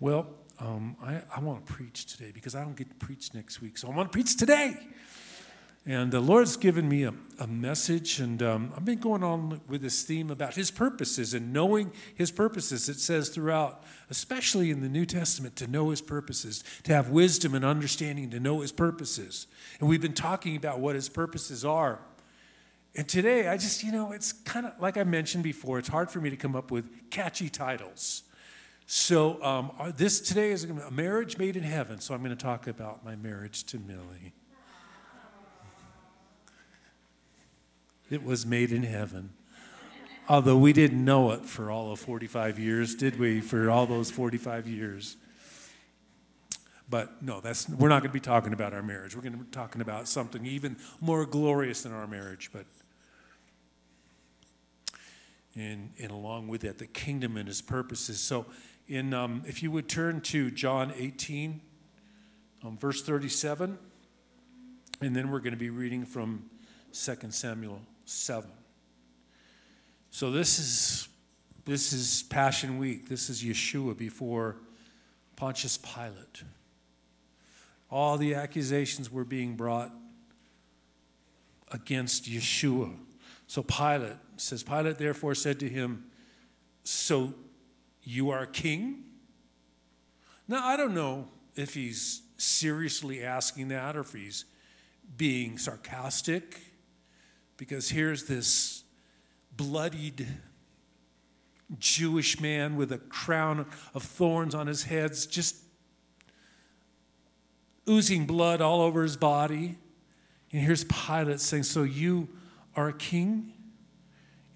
Well, um, I, I want to preach today because I don't get to preach next week. So I want to preach today. And the Lord's given me a, a message, and um, I've been going on with this theme about His purposes and knowing His purposes. It says throughout, especially in the New Testament, to know His purposes, to have wisdom and understanding to know His purposes. And we've been talking about what His purposes are. And today, I just, you know, it's kind of like I mentioned before, it's hard for me to come up with catchy titles. So, um, this today is a marriage made in heaven. So, I'm going to talk about my marriage to Millie. It was made in heaven. Although we didn't know it for all of 45 years, did we? For all those 45 years. But no, that's, we're not going to be talking about our marriage. We're going to be talking about something even more glorious than our marriage. But and, and along with that, the kingdom and its purposes. So, in, um, if you would turn to John 18, um, verse 37, and then we're going to be reading from 2 Samuel 7. So this is this is Passion Week. This is Yeshua before Pontius Pilate. All the accusations were being brought against Yeshua. So Pilate says, Pilate therefore said to him, So you are a king? Now, I don't know if he's seriously asking that or if he's being sarcastic because here's this bloodied Jewish man with a crown of thorns on his head, just oozing blood all over his body. And here's Pilate saying, So you are a king?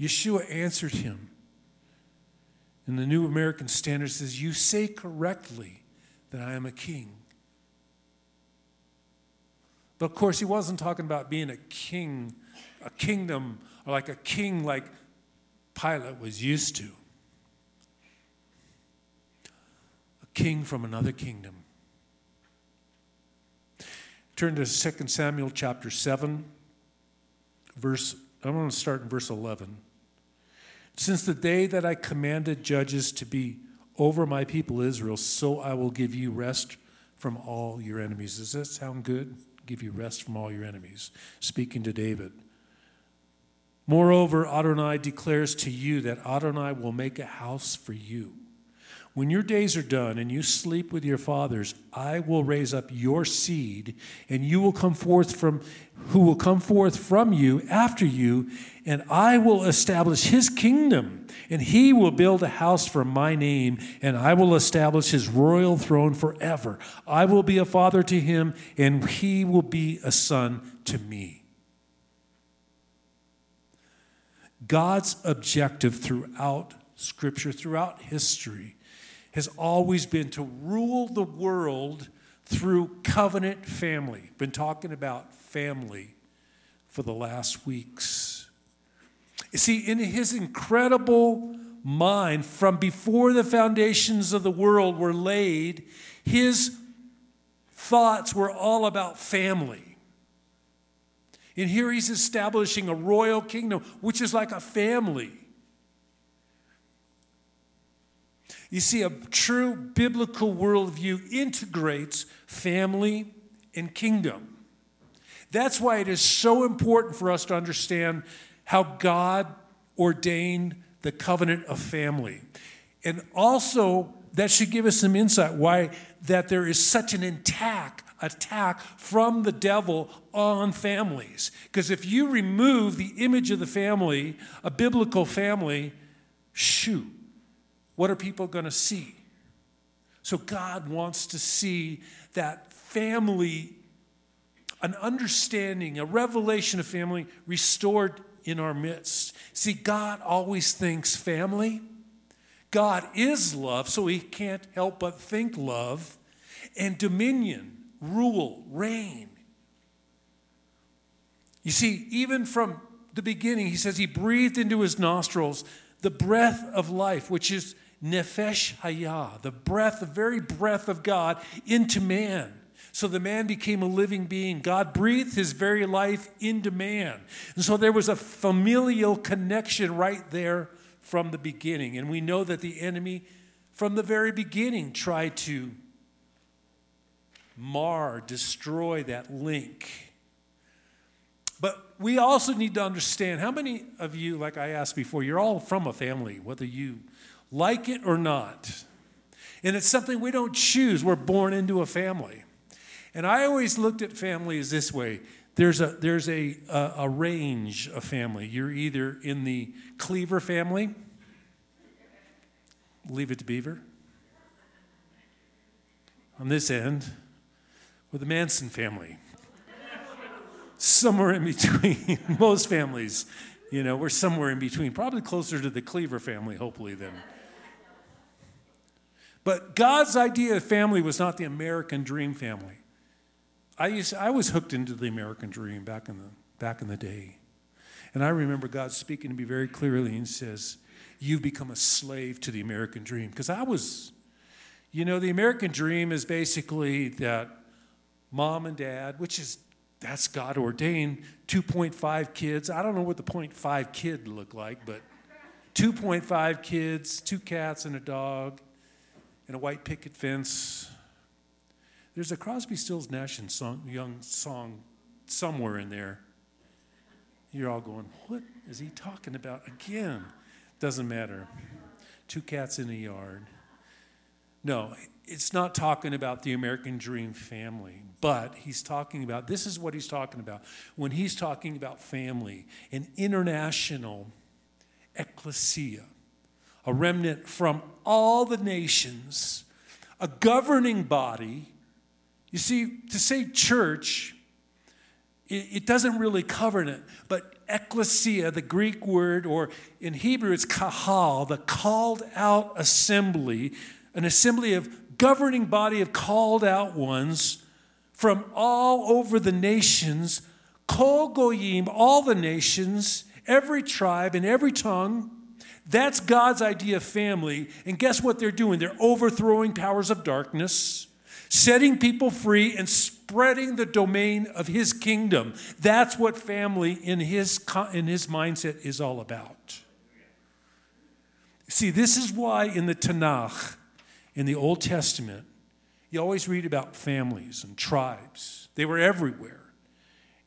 Yeshua answered him. And the New American Standard says, You say correctly that I am a king. But of course, he wasn't talking about being a king a kingdom, or like a king like Pilate was used to. A king from another kingdom. Turn to 2 Samuel chapter 7, verse, I'm going to start in verse 11. Since the day that I commanded judges to be over my people Israel, so I will give you rest from all your enemies. Does that sound good? Give you rest from all your enemies. Speaking to David. Moreover, Adonai declares to you that Adonai will make a house for you. When your days are done and you sleep with your fathers, I will raise up your seed, and you will come forth from who will come forth from you after you, and I will establish his kingdom, and he will build a house for my name, and I will establish his royal throne forever. I will be a father to him, and he will be a son to me. God's objective throughout Scripture, throughout history, has always been to rule the world through covenant family. Been talking about family for the last weeks. You see, in his incredible mind, from before the foundations of the world were laid, his thoughts were all about family. And here he's establishing a royal kingdom, which is like a family. You see, a true biblical worldview integrates family and kingdom. That's why it is so important for us to understand how God ordained the covenant of family. And also, that should give us some insight why that there is such an attack attack from the devil on families. Because if you remove the image of the family, a biblical family, shoot, what are people going to see? So God wants to see that family, an understanding, a revelation of family restored in our midst. See, God always thinks family. God is love, so he can't help but think love and dominion rule, reign. You see, even from the beginning, he says he breathed into his nostrils the breath of life, which is nefesh hayah, the breath, the very breath of God into man. So the man became a living being. God breathed his very life into man. And so there was a familial connection right there from the beginning. And we know that the enemy from the very beginning, tried to mar, destroy that link. But we also need to understand how many of you, like I asked before, you're all from a family, whether you like it or not. And it's something we don't choose. We're born into a family. And I always looked at families this way there's a, there's a, a, a range of family. You're either in the Cleaver family, leave it to Beaver, on this end, or the Manson family. somewhere in between. Most families, you know, we're somewhere in between, probably closer to the Cleaver family, hopefully, than. But God's idea of family was not the American dream family. I, used, I was hooked into the American dream back in the, back in the day. And I remember God speaking to me very clearly and says, You've become a slave to the American dream. Because I was, you know, the American dream is basically that mom and dad, which is, that's God ordained, 2.5 kids. I don't know what the 0.5 kid look like, but 2.5 kids, two cats and a dog, and a white picket fence there's a Crosby, Stills, Nash and song, Young song somewhere in there. You're all going, what is he talking about again? Doesn't matter. Two cats in a yard. No, it's not talking about the American dream family, but he's talking about this is what he's talking about when he's talking about family, an international ecclesia, a remnant from all the nations, a governing body you see, to say church, it, doesn't really cover it, but ecclesia, the Greek word, or in Hebrew it's kahal, the called out assembly, an assembly of governing body of called out ones from all over the nations, kol goyim, all the nations, every tribe and every tongue. That's God's idea of family. And guess what they're doing? They're overthrowing powers of darkness setting people free and spreading the domain of his kingdom. That's what family in his, in his mindset is all about. See, this is why in the Tanakh, in the Old Testament, you always read about families and tribes. They were everywhere.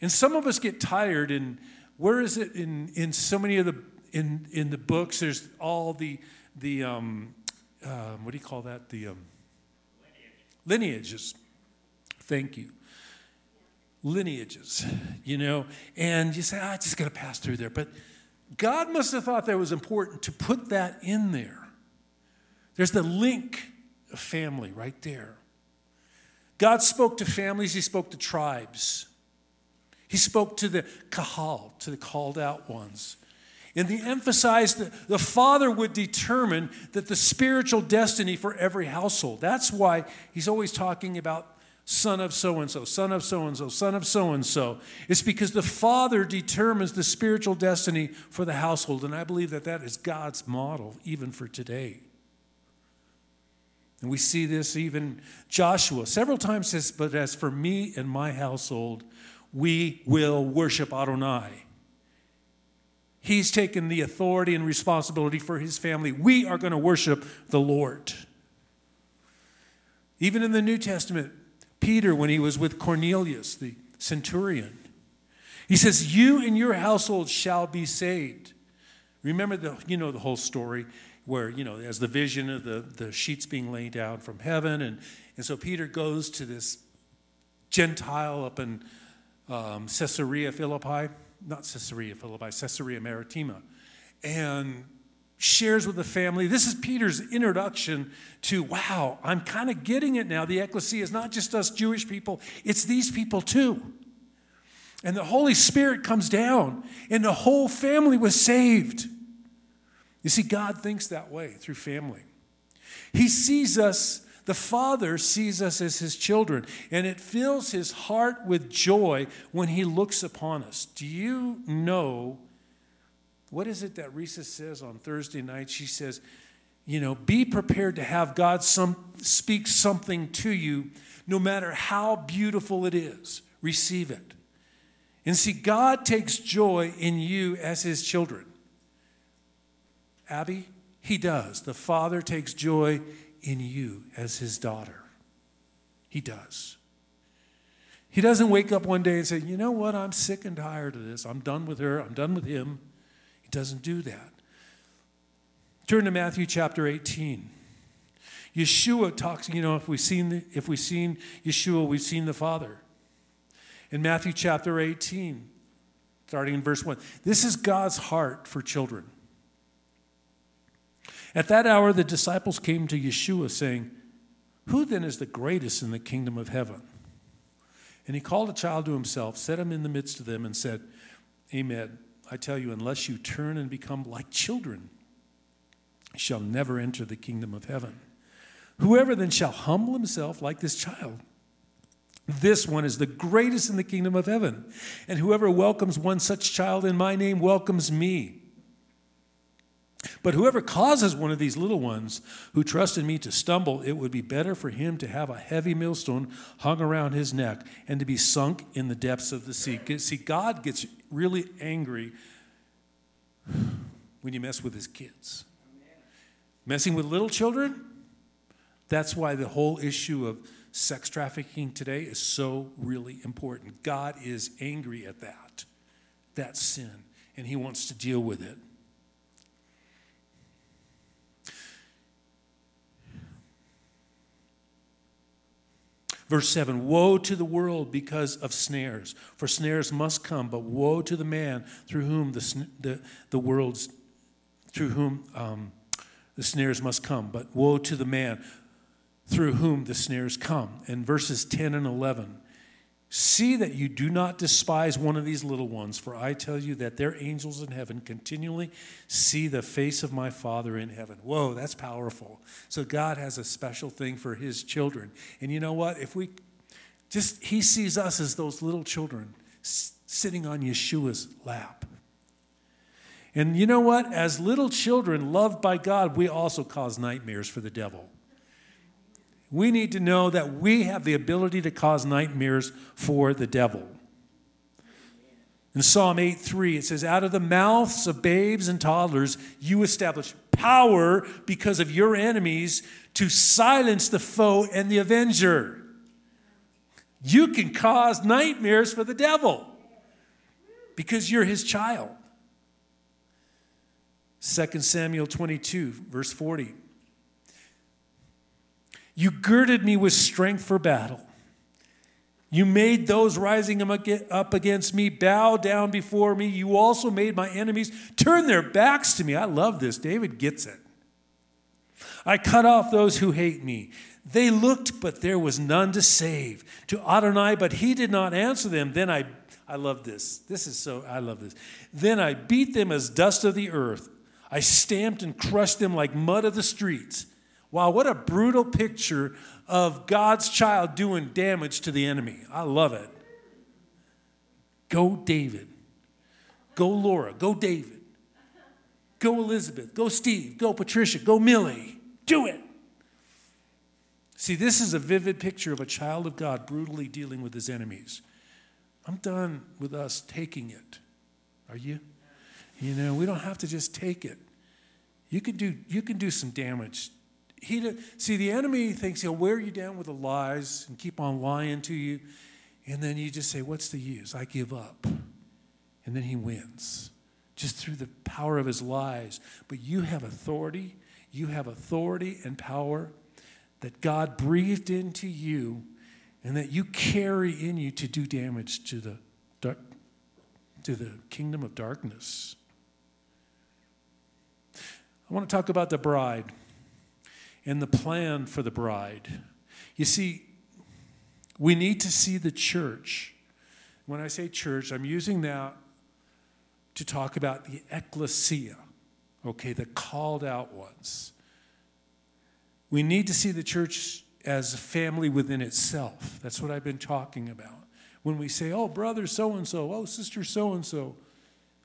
And some of us get tired, and where is it in, in so many of the in, in the books? There's all the the um, uh, what do you call that? The um, lineages. Thank you. Lineages, you know, and you say, ah, I just got to pass through there. But God must have thought that was important to put that in there. There's the link of family right there. God spoke to families, He spoke to tribes. He spoke to the kahal, to the called out ones. And he emphasized that the father would determine that the spiritual destiny for every household. That's why he's always talking about son of so and so, son of so and so, son of so and so. It's because the father determines the spiritual destiny for the household. And I believe that that is God's model even for today. And we see this even Joshua several times says, But as for me and my household, we will worship Adonai. He's taken the authority and responsibility for his family. We are going to worship the Lord. Even in the New Testament, Peter, when he was with Cornelius, the centurion, he says, You and your household shall be saved. Remember the, you know, the whole story where, you know, as the vision of the, the sheets being laid down from heaven. And, and so Peter goes to this Gentile up in um, Caesarea Philippi not Caesarea Philippi, Caesarea Maritima, and shares with the family. This is Peter's introduction to wow, I'm kind of getting it now. The ecclesia is not just us Jewish people, it's these people too. And the Holy Spirit comes down, and the whole family was saved. You see, God thinks that way through family. He sees us the Father sees us as His children, and it fills His heart with joy when He looks upon us. Do you know what is it that Risa says on Thursday night? She says, you know, be prepared to have God some, speak something to you, no matter how beautiful it is. Receive it. And see, God takes joy in you as His children. Abby, He does. The Father takes joy in you as his daughter. He does. He doesn't wake up one day and say, you know what, I'm sick and tired of this. I'm done with her. I'm done with him. He doesn't do that. Turn to Matthew chapter 18. Yeshua talks, you know, if we've seen, the, if we've seen Yeshua, we've seen the Father. In Matthew chapter 18, starting in verse 1, this is God's heart for children. At that hour, the disciples came to Yeshua, saying, Who then is the greatest in the kingdom of heaven? And he called a child to himself, set him in the midst of them, and said, Amen. I tell you, unless you turn and become like children, you shall never enter the kingdom of heaven. Whoever then shall humble himself like this child, this one is the greatest in the kingdom of heaven. And whoever welcomes one such child in my name welcomes me. But whoever causes one of these little ones who trust in me to stumble, it would be better for him to have a heavy millstone hung around his neck and to be sunk in the depths of the sea. See, God gets really angry when you mess with his kids. Messing with little children, that's why the whole issue of sex trafficking today is so really important. God is angry at that, that sin, and he wants to deal with it. Verse 7 Woe to the world because of snares, for snares must come, but woe to the man through whom the, the, the world's, through whom um, the snares must come, but woe to the man through whom the snares come. And verses 10 and 11 See that you do not despise one of these little ones, for I tell you that their angels in heaven continually see the face of my Father in heaven. Whoa, that's powerful. So God has a special thing for his children. And you know what? If we just, he sees us as those little children sitting on Yeshua's lap. And you know what? As little children loved by God, we also cause nightmares for the devil we need to know that we have the ability to cause nightmares for the devil. In Psalm 8 3, it says, Out of the mouths of babes and toddlers, you establish power because of your enemies to silence the foe and the avenger. You can cause nightmares for the devil because you're his child. 2 Samuel 22, verse 40. You girded me with strength for battle. You made those rising up against me bow down before me. You also made my enemies turn their backs to me. I love this. David gets it. I cut off those who hate me. They looked, but there was none to save. To Adonai, but he did not answer them. Then I, I love this. This is so, I love this. Then I beat them as dust of the earth. I stamped and crushed them like mud of the streets. Wow, what a brutal picture of God's child doing damage to the enemy. I love it. Go, David. Go, Laura. Go, David. Go, Elizabeth. Go, Steve. Go, Patricia. Go, Millie. Do it. See, this is a vivid picture of a child of God brutally dealing with his enemies. I'm done with us taking it. Are you? You know, we don't have to just take it. You can do, you can do some damage he see the enemy thinks he'll wear you down with the lies and keep on lying to you and then you just say what's the use? I give up. And then he wins just through the power of his lies. But you have authority you have authority and power that god breathed into you and that you carry in you to do damage to the dark, to the kingdom of darkness. I want to talk about the bride and the plan for the bride. You see, we need to see the church. When I say church, I'm using that to talk about the ecclesia, okay, the called out ones. We need to see the church as a family within itself. That's what I've been talking about. When we say, oh, brother so and so, oh, sister so and so,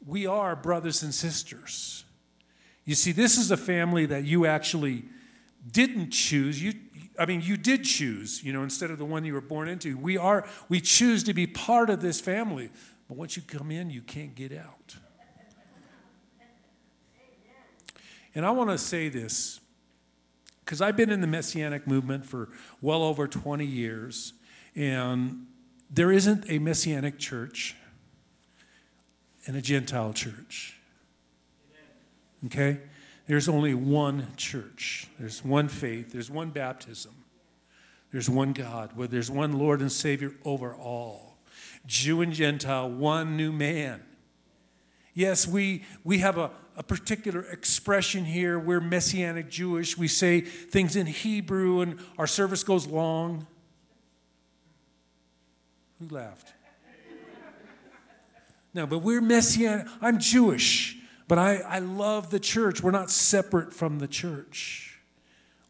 we are brothers and sisters. You see, this is a family that you actually didn't choose, you I mean, you did choose, you know, instead of the one you were born into. We are, we choose to be part of this family. But once you come in, you can't get out. And I want to say this because I've been in the Messianic movement for well over 20 years, and there isn't a Messianic church and a Gentile church. Okay? There's only one church, there's one faith, there's one baptism, there's one God, where there's one Lord and Savior over all. Jew and Gentile, one new man. Yes, we, we have a, a particular expression here. We're Messianic Jewish. We say things in Hebrew, and our service goes long. Who laughed? No, but we're Messianic. I'm Jewish, but I, I love the church. We're not separate from the church,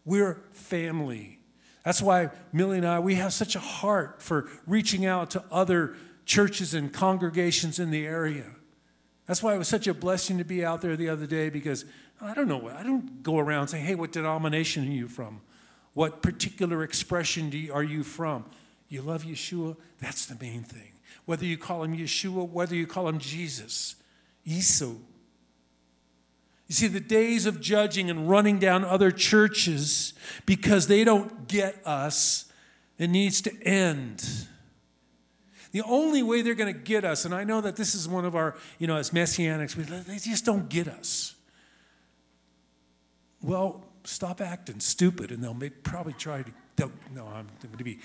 we're family. That's why Millie and I, we have such a heart for reaching out to other churches and congregations in the area. That's why it was such a blessing to be out there the other day because I don't know, I don't go around saying, hey, what denomination are you from? What particular expression you, are you from? You love Yeshua? That's the main thing. Whether you call him Yeshua, whether you call him Jesus, Isu. You see, the days of judging and running down other churches because they don't get us, it needs to end. The only way they're going to get us, and I know that this is one of our, you know, as messianics, they just don't get us. Well, stop acting stupid, and they'll probably try to. No, I'm going to be.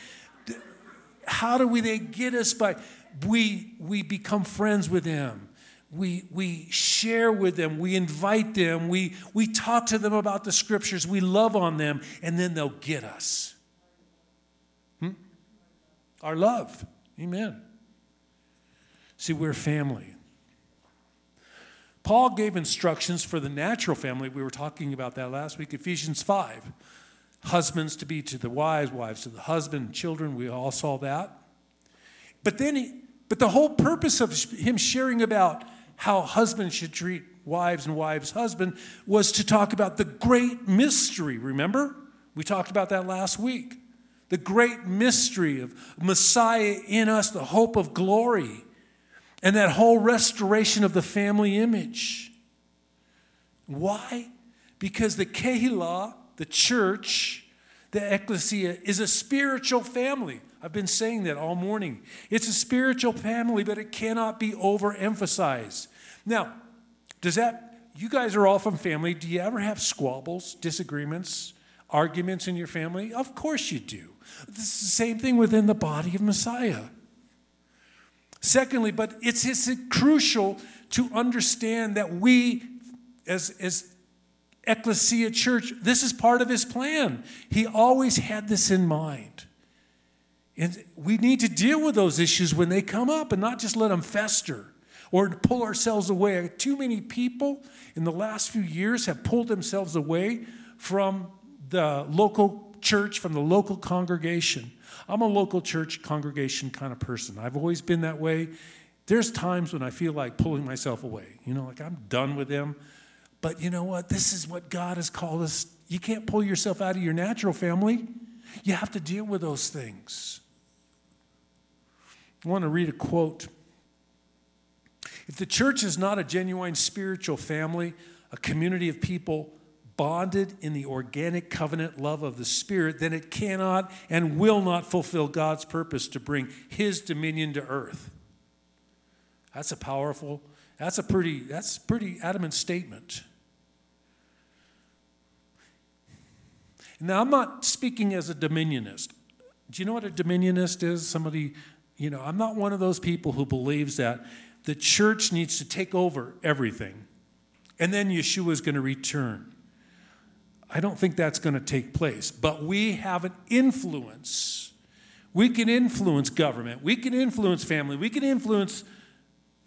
How do we they get us by? We we become friends with them. We, we share with them, we invite them, we, we talk to them about the scriptures, we love on them, and then they'll get us. Hmm? Our love. Amen. See, we're family. Paul gave instructions for the natural family. We were talking about that last week, Ephesians 5. Husbands to be to the wives, wives to the husband, children, we all saw that. But then he, but the whole purpose of him sharing about how husbands should treat wives and wives' husband was to talk about the great mystery, remember? We talked about that last week the great mystery of Messiah in us, the hope of glory, and that whole restoration of the family image. Why? Because the Kehillah, the church, the ecclesia, is a spiritual family. I've been saying that all morning. It's a spiritual family, but it cannot be overemphasized. Now, does that, you guys are all from family. Do you ever have squabbles, disagreements, arguments in your family? Of course you do. Is the same thing within the body of Messiah. Secondly, but it's, it's crucial to understand that we, as, as Ecclesia Church, this is part of his plan. He always had this in mind. And we need to deal with those issues when they come up and not just let them fester or pull ourselves away. Too many people in the last few years have pulled themselves away from the local church, from the local congregation. I'm a local church congregation kind of person. I've always been that way. There's times when I feel like pulling myself away, you know, like I'm done with them. But you know what? This is what God has called us. You can't pull yourself out of your natural family, you have to deal with those things. I want to read a quote. If the church is not a genuine spiritual family, a community of people bonded in the organic covenant love of the Spirit, then it cannot and will not fulfill God's purpose to bring His dominion to earth. That's a powerful, that's a pretty, that's a pretty adamant statement. Now, I'm not speaking as a dominionist. Do you know what a dominionist is? Somebody, you know, I'm not one of those people who believes that the church needs to take over everything and then Yeshua is going to return. I don't think that's going to take place. But we have an influence. We can influence government. We can influence family. We can influence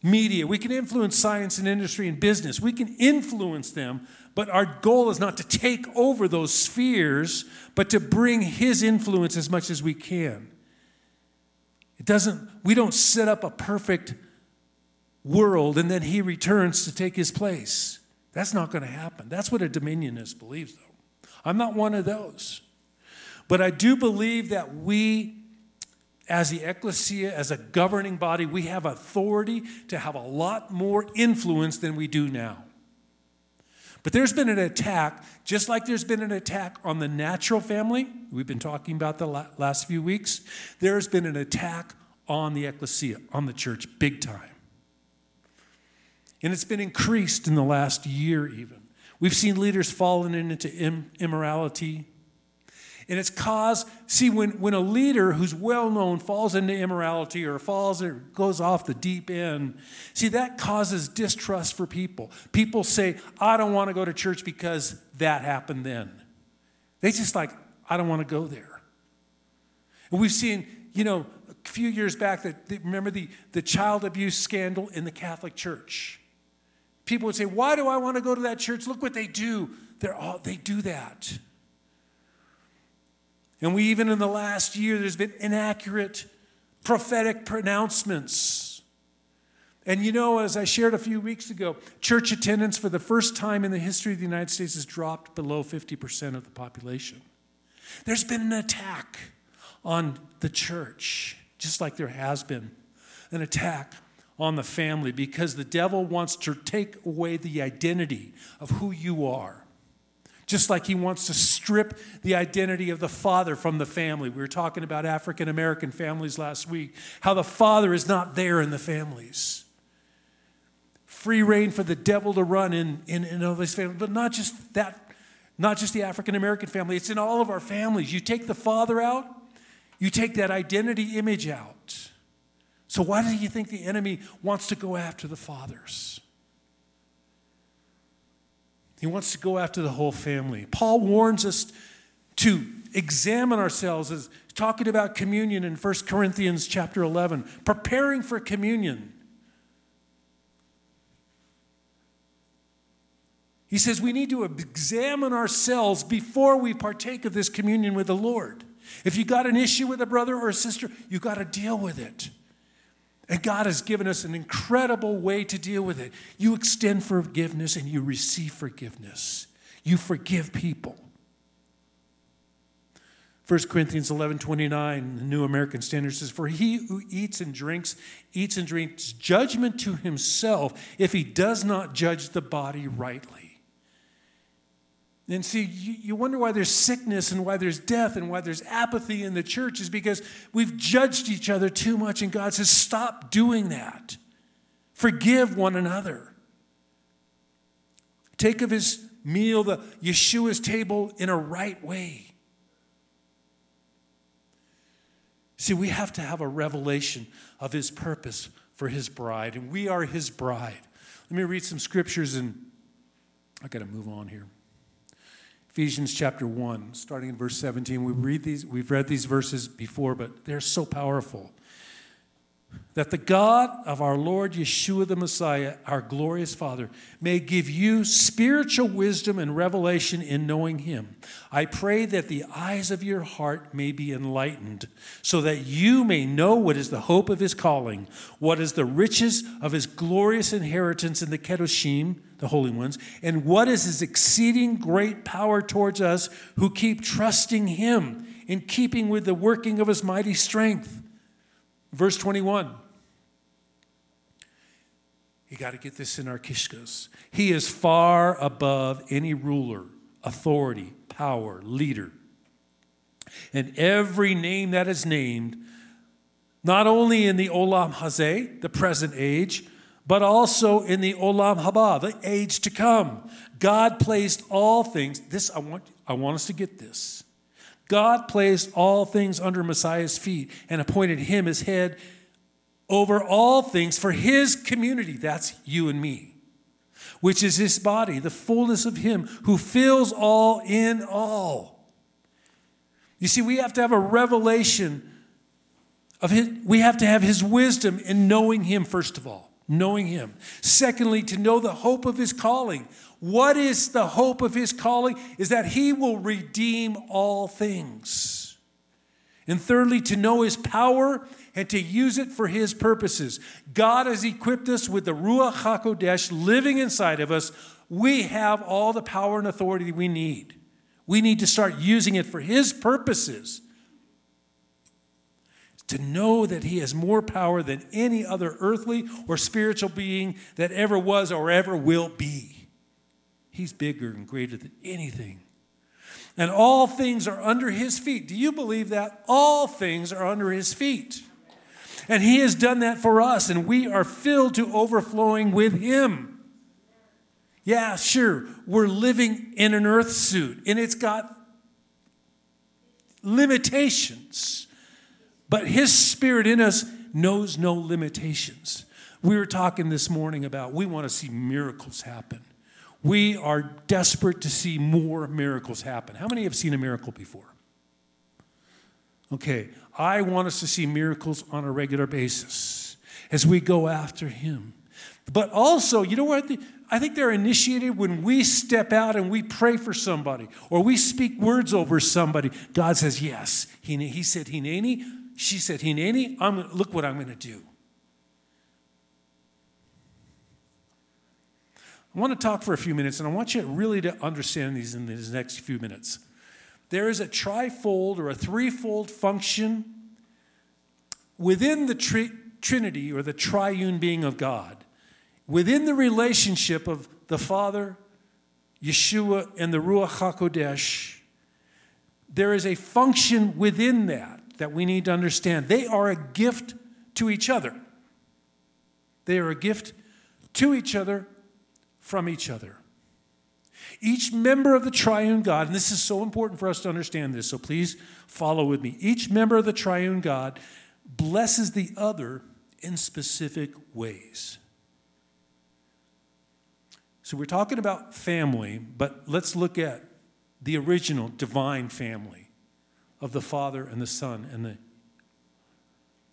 media. We can influence science and industry and business. We can influence them. But our goal is not to take over those spheres, but to bring His influence as much as we can. It doesn't, we don't set up a perfect world and then He returns to take His place. That's not going to happen. That's what a dominionist believes, though. I'm not one of those. But I do believe that we, as the ecclesia, as a governing body, we have authority to have a lot more influence than we do now. But there's been an attack, just like there's been an attack on the natural family, we've been talking about the last few weeks, there's been an attack on the ecclesia, on the church, big time. And it's been increased in the last year, even. We've seen leaders falling into immorality, and it's caused, see, when, when a leader who's well known falls into immorality or falls or goes off the deep end, see, that causes distrust for people. People say, I don't want to go to church because that happened then. They just like, I don't want to go there. And we've seen, you know, a few years back that remember the, the child abuse scandal in the Catholic Church. People would say, Why do I want to go to that church? Look what they do. They're all, they do that. And we, even in the last year, there's been inaccurate prophetic pronouncements. And you know, as I shared a few weeks ago, church attendance for the first time in the history of the United States has dropped below 50% of the population. There's been an attack on the church, just like there has been an attack on the family, because the devil wants to take away the identity of who you are. Just like he wants to strip the identity of the father from the family. We were talking about African American families last week, how the father is not there in the families. Free rein for the devil to run in, in, in all these families, but not just that, not just the African American family, it's in all of our families. You take the father out, you take that identity image out. So, why do you think the enemy wants to go after the fathers? He wants to go after the whole family. Paul warns us to examine ourselves as talking about communion in 1 Corinthians chapter 11, preparing for communion. He says we need to examine ourselves before we partake of this communion with the Lord. If you got an issue with a brother or a sister, you got to deal with it. And God has given us an incredible way to deal with it. You extend forgiveness and you receive forgiveness. You forgive people. 1 Corinthians 11 29, the New American Standard says, For he who eats and drinks, eats and drinks judgment to himself if he does not judge the body rightly. And see, you, you wonder why there's sickness and why there's death and why there's apathy in the church is because we've judged each other too much, and God says, stop doing that. Forgive one another. Take of his meal, the Yeshua's table, in a right way. See, we have to have a revelation of his purpose for his bride, and we are his bride. Let me read some scriptures, and I got to move on here. Ephesians chapter 1, starting in verse 17. We read these, we've read these verses before, but they're so powerful. That the God of our Lord Yeshua the Messiah, our glorious Father, may give you spiritual wisdom and revelation in knowing Him. I pray that the eyes of your heart may be enlightened, so that you may know what is the hope of His calling, what is the riches of His glorious inheritance in the Kedoshim the holy ones, and what is his exceeding great power towards us who keep trusting him in keeping with the working of his mighty strength. Verse 21. You got to get this in our kishkas. He is far above any ruler, authority, power, leader. And every name that is named, not only in the Olam Hazeh, the present age, but also in the Olam Haba, the age to come. God placed all things, this I want, I want us to get this. God placed all things under Messiah's feet and appointed him as head over all things for his community. That's you and me, which is his body, the fullness of him who fills all in all. You see, we have to have a revelation of his, we have to have his wisdom in knowing him, first of all knowing Him. Secondly, to know the hope of His calling. What is the hope of His calling? Is that He will redeem all things. And thirdly, to know His power and to use it for His purposes. God has equipped us with the Ruach HaKodesh living inside of us. We have all the power and authority we need. We need to start using it for His purposes to know that he has more power than any other earthly or spiritual being that ever was or ever will be. He's bigger and greater than anything. And all things are under his feet. Do you believe that? All things are under his feet. And he has done that for us, and we are filled to overflowing with him. Yeah, sure, we're living in an earth suit, and it's got limitations. But his spirit in us knows no limitations. We were talking this morning about we want to see miracles happen. We are desperate to see more miracles happen. How many have seen a miracle before? Okay, I want us to see miracles on a regular basis as we go after Him. But also, you know what? I think they're initiated when we step out and we pray for somebody or we speak words over somebody. God says, Yes. He, he said, Hineni. She said, Hineni. I'm, look what I'm going to do. I want to talk for a few minutes, and I want you really to understand these in these next few minutes. There is a trifold or a threefold function within the tri- Trinity or the triune being of God, within the relationship of the Father, Yeshua, and the Ruach HaKodesh. There is a function within that that we need to understand. They are a gift to each other. They are a gift to each other from each other. Each member of the triune God, and this is so important for us to understand this, so please follow with me. Each member of the triune God blesses the other in specific ways. So we're talking about family, but let's look at the original divine family of the Father and the Son and the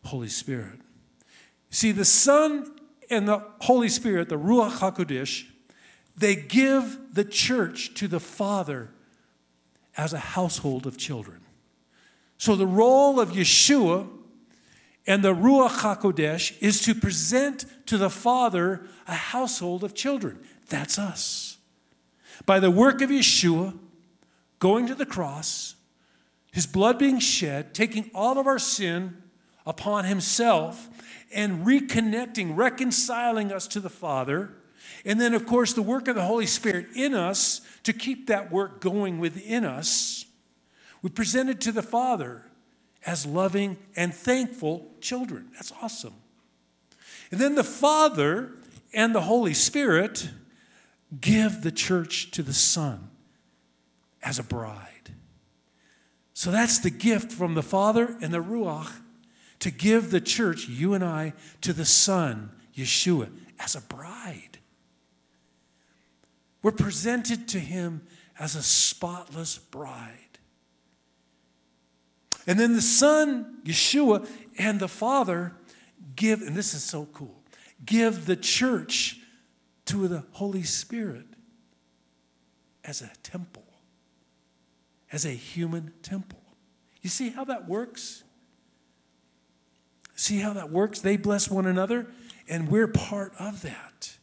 Holy Spirit. See, the Son and the Holy Spirit, the Ruach HaKodesh, they give the church to the Father as a household of children. So the role of Yeshua and the Ruach HaKodesh is to present to the Father a household of children. That's us. By the work of Yeshua, going to the cross, his blood being shed, taking all of our sin upon himself, and reconnecting, reconciling us to the Father and then, of course, the work of the Holy Spirit in us to keep that work going within us. We present it to the Father as loving and thankful children. That's awesome. And then the Father and the Holy Spirit give the church to the Son as a bride. So that's the gift from the Father and the Ruach to give the church, you and I, to the Son, Yeshua, as a bride. We're presented to him as a spotless bride. And then the Son, Yeshua, and the Father give, and this is so cool, give the church to the Holy Spirit as a temple, as a human temple. You see how that works? See how that works? They bless one another, and we're part of that.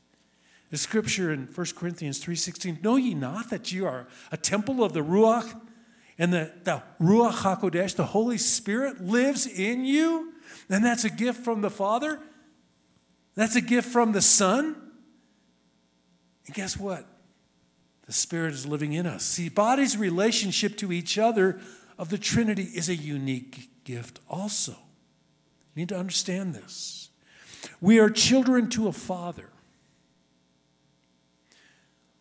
The scripture in 1 Corinthians 3.16, know ye not that you are a temple of the Ruach and the, the Ruach HaKodesh, the Holy Spirit lives in you? And that's a gift from the Father. That's a gift from the Son. And guess what? The Spirit is living in us. See, body's relationship to each other of the Trinity is a unique gift also. You need to understand this. We are children to a Father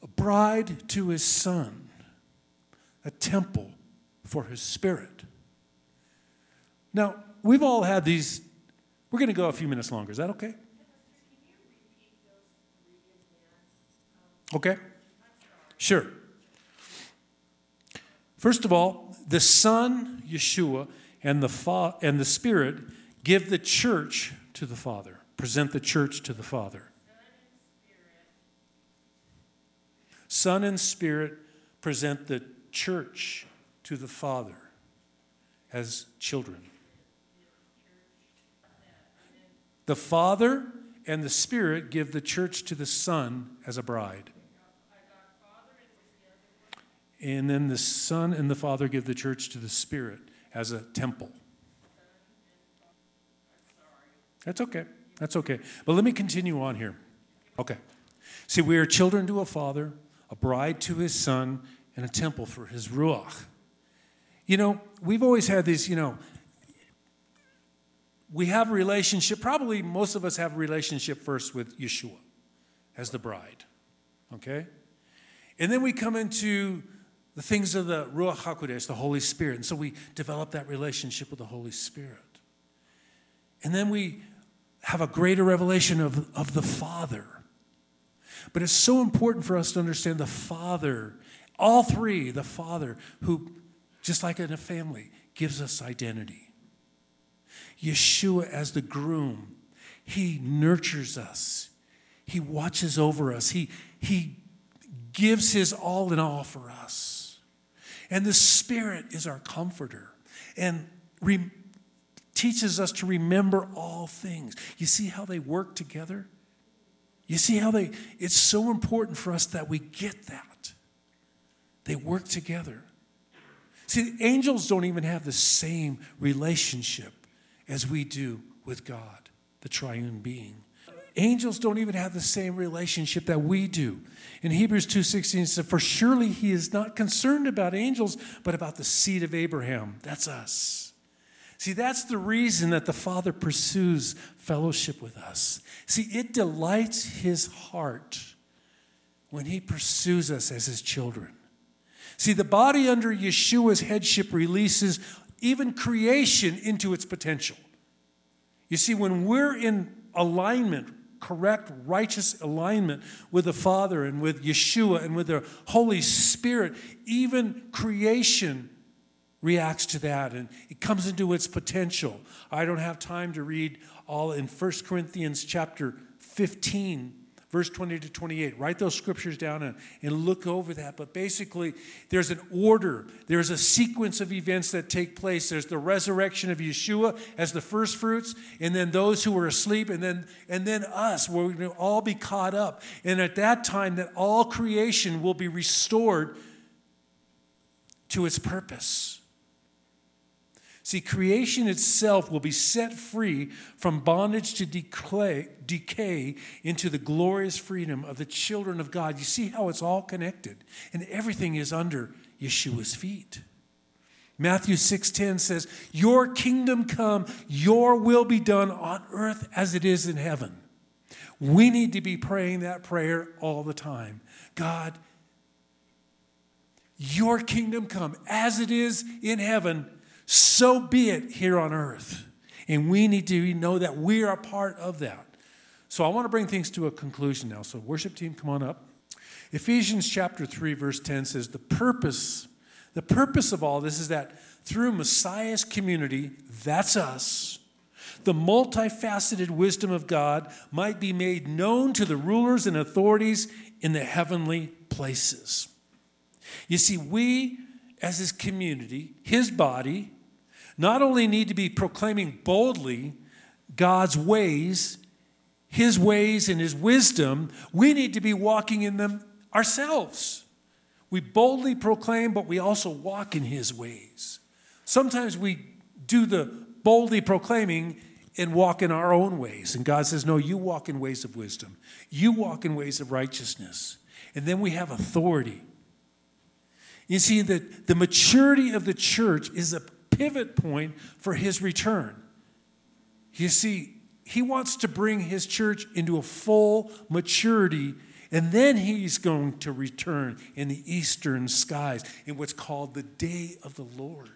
a bride to his son, a temple for his spirit. Now, we've all had these. We're going to go a few minutes longer. Is that okay? Okay? Sure. First of all, the Son, Yeshua, and the, Fa- and the Spirit give the church to the Father, present the church to the Father. Son and Spirit present the church to the Father as children. The Father and the Spirit give the church to the Son as a bride. And then the Son and the Father give the church to the Spirit as a temple. That's okay. That's okay. But let me continue on here. Okay. See, we are children to a Father, a bride to his son, and a temple for his Ruach. You know, we've always had these, you know, we have a relationship, probably most of us have a relationship first with Yeshua as the bride, okay? And then we come into the things of the Ruach HaKodesh, the Holy Spirit. And so we develop that relationship with the Holy Spirit. And then we have a greater revelation of, of the Father. But it's so important for us to understand the Father, all three, the Father, who, just like in a family, gives us identity. Yeshua as the groom, he nurtures us, he watches over us, he, he gives his all in all for us. And the Spirit is our comforter and re- teaches us to remember all things. You see how they work together? You see how they, it's so important for us that we get that. They work together. See, angels don't even have the same relationship as we do with God, the triune being. Angels don't even have the same relationship that we do. In Hebrews 2:16 it says, "For surely he is not concerned about angels, but about the seed of Abraham." That's us. See, that's the reason that the Father pursues fellowship with us. See, it delights his heart when he pursues us as his children. See, the body under Yeshua's headship releases even creation into its potential. You see, when we're in alignment, correct, righteous alignment with the Father and with Yeshua and with the Holy Spirit, even creation reacts to that and it comes into its potential. I don't have time to read all in 1 Corinthians chapter 15 verse 20 to 28. Write those scriptures down and, and look over that. But basically, there's an order, there's a sequence of events that take place. There's the resurrection of Yeshua as the first fruits, and then those who were asleep, and then, and then us, where we're going to all be caught up. And at that time, that all creation will be restored to its purpose. See, creation itself will be set free from bondage to decay, decay into the glorious freedom of the children of God. You see how it's all connected, and everything is under Yeshua's feet. Matthew 6:10 says, "Your kingdom come, your will be done on earth as it is in heaven." We need to be praying that prayer all the time. God, your kingdom come as it is in heaven so be it here on earth. And we need to know that we are a part of that. So I want to bring things to a conclusion now. So, worship team, come on up. Ephesians chapter 3, verse 10 says, The purpose, the purpose of all this is that through Messiah's community, that's us, the multifaceted wisdom of God might be made known to the rulers and authorities in the heavenly places. You see, we as his community, his body, not only need to be proclaiming boldly God's ways, His ways and His wisdom, we need to be walking in them ourselves. We boldly proclaim, but we also walk in His ways. Sometimes we do the boldly proclaiming and walk in our own ways. And God says, No, you walk in ways of wisdom, you walk in ways of righteousness. And then we have authority. You see, that the maturity of the church is a pivot point for his return. You see, he wants to bring his church into a full maturity, and then he's going to return in the eastern skies in what's called the day of the Lord.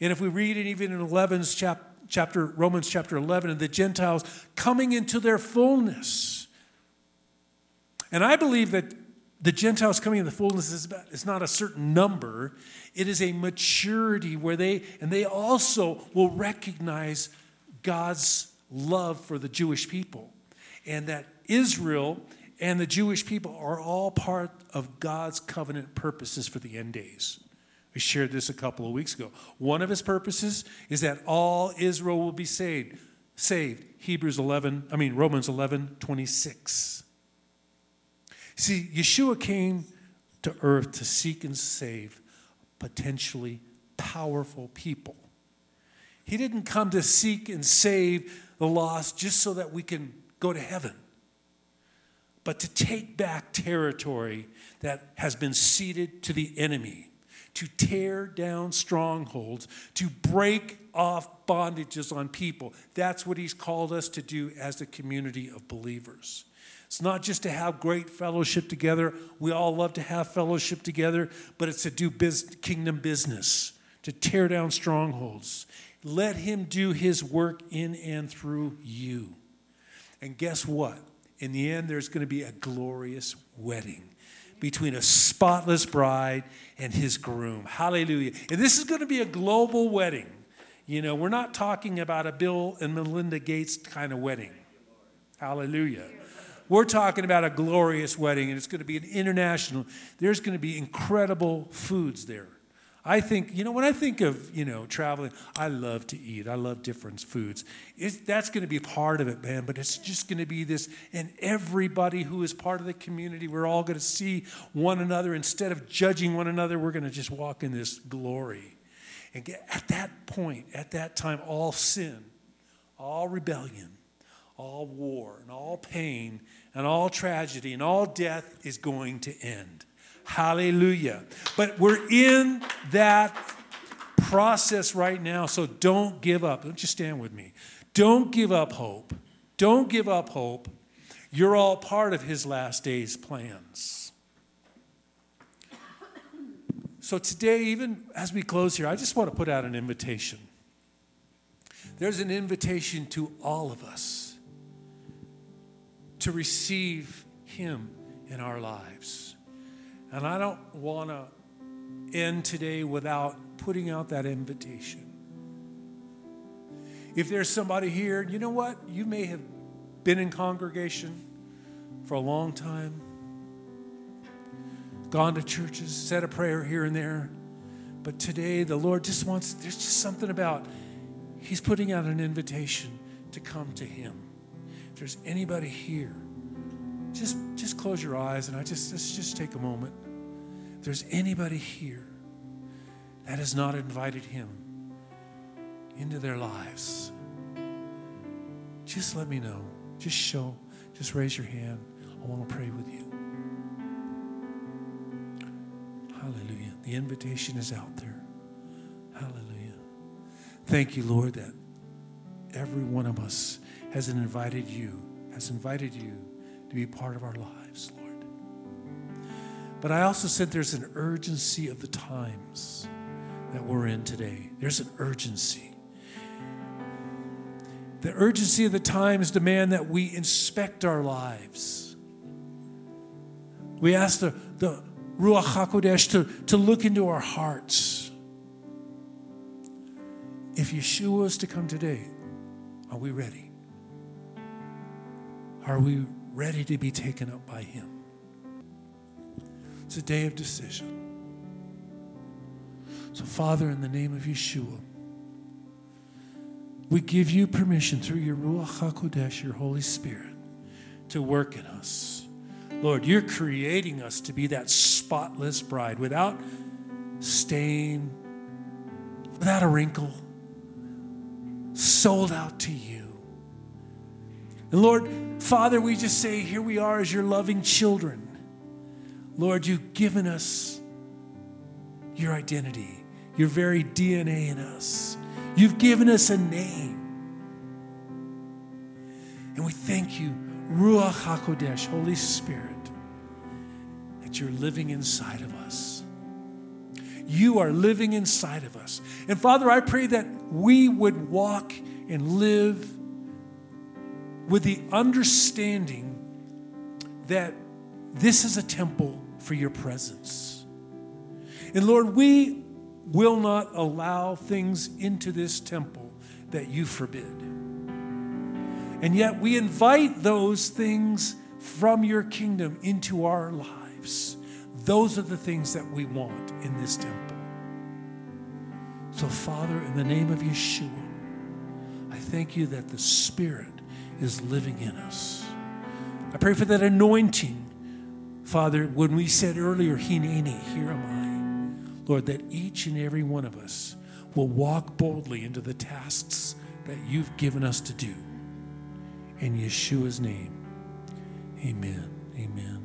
And if we read it even in 11's chap, chapter, Romans chapter 11, and the Gentiles coming into their fullness. And I believe that the Gentiles coming in the fullness is, about, is not a certain number. It is a maturity where they, and they also will recognize God's love for the Jewish people. And that Israel and the Jewish people are all part of God's covenant purposes for the end days. We shared this a couple of weeks ago. One of his purposes is that all Israel will be saved. Saved. Hebrews 11, I mean Romans 11, 26. See, Yeshua came to earth to seek and save potentially powerful people. He didn't come to seek and save the lost just so that we can go to heaven, but to take back territory that has been ceded to the enemy, to tear down strongholds, to break off bondages on people. That's what he's called us to do as a community of believers. It's not just to have great fellowship together. We all love to have fellowship together, but it's to do biz- kingdom business, to tear down strongholds. Let him do his work in and through you. And guess what? In the end, there's going to be a glorious wedding between a spotless bride and his groom. Hallelujah. And this is going to be a global wedding. You know, we're not talking about a Bill and Melinda Gates kind of wedding. Hallelujah. We're talking about a glorious wedding, and it's going to be an international. There's going to be incredible foods there. I think, you know, when I think of, you know, traveling, I love to eat. I love different foods. It's, that's going to be part of it, man, but it's just going to be this, and everybody who is part of the community, we're all going to see one another. Instead of judging one another, we're going to just walk in this glory. And get, at that point, at that time, all sin, all rebellion, all war, and all pain, and all tragedy, and all death is going to end. Hallelujah. But we're in that process right now, so don't give up. Don't you stand with me. Don't give up hope. Don't give up hope. You're all part of his last days plans. So today, even as we close here, I just want to put out an invitation. There's an invitation to all of us to receive him in our lives. And I don't want to end today without putting out that invitation. If there's somebody here, you know what? You may have been in congregation for a long time, gone to churches, said a prayer here and there, but today the Lord just wants, there's just something about, He's putting out an invitation to come to Him. If there's anybody here, just just close your eyes and I just let's just take a moment. If there's anybody here that has not invited him into their lives, just let me know. Just show, just raise your hand. I want to pray with you. Hallelujah. The invitation is out there. Hallelujah. Thank you, Lord, that every one of us has invited you, has invited you to be part of our lives, Lord. But I also said there's an urgency of the times that we're in today. There's an urgency. The urgency of the times demand that we inspect our lives. We ask the, the Ruach HaKodesh to, to look into our hearts. If Yeshua is to come today, are we ready? Are we ready to be taken up by Him. It's a day of decision. So, Father, in the name of Yeshua, we give you permission through your Ruach HaKodesh, your Holy Spirit, to work in us. Lord, you're creating us to be that spotless bride without stain, without a wrinkle, sold out to you. And Lord, Father, we just say, here we are as your loving children. Lord, you've given us your identity, your very DNA in us. You've given us a name. And we thank you, Ruach HaKodesh, Holy Spirit, that you're living inside of us. You are living inside of us. And Father, I pray that we would walk and live with the understanding that this is a temple for your presence. And Lord, we will not allow things into this temple that you forbid. And yet we invite those things from your kingdom into our lives. Those are the things that we want in this temple. So, Father, in the name of Yeshua, I thank you that the Spirit is living in us. I pray for that anointing, Father, when we said earlier, Hineni, here am I. Lord, that each and every one of us will walk boldly into the tasks that you've given us to do. In Yeshua's name, amen. Amen.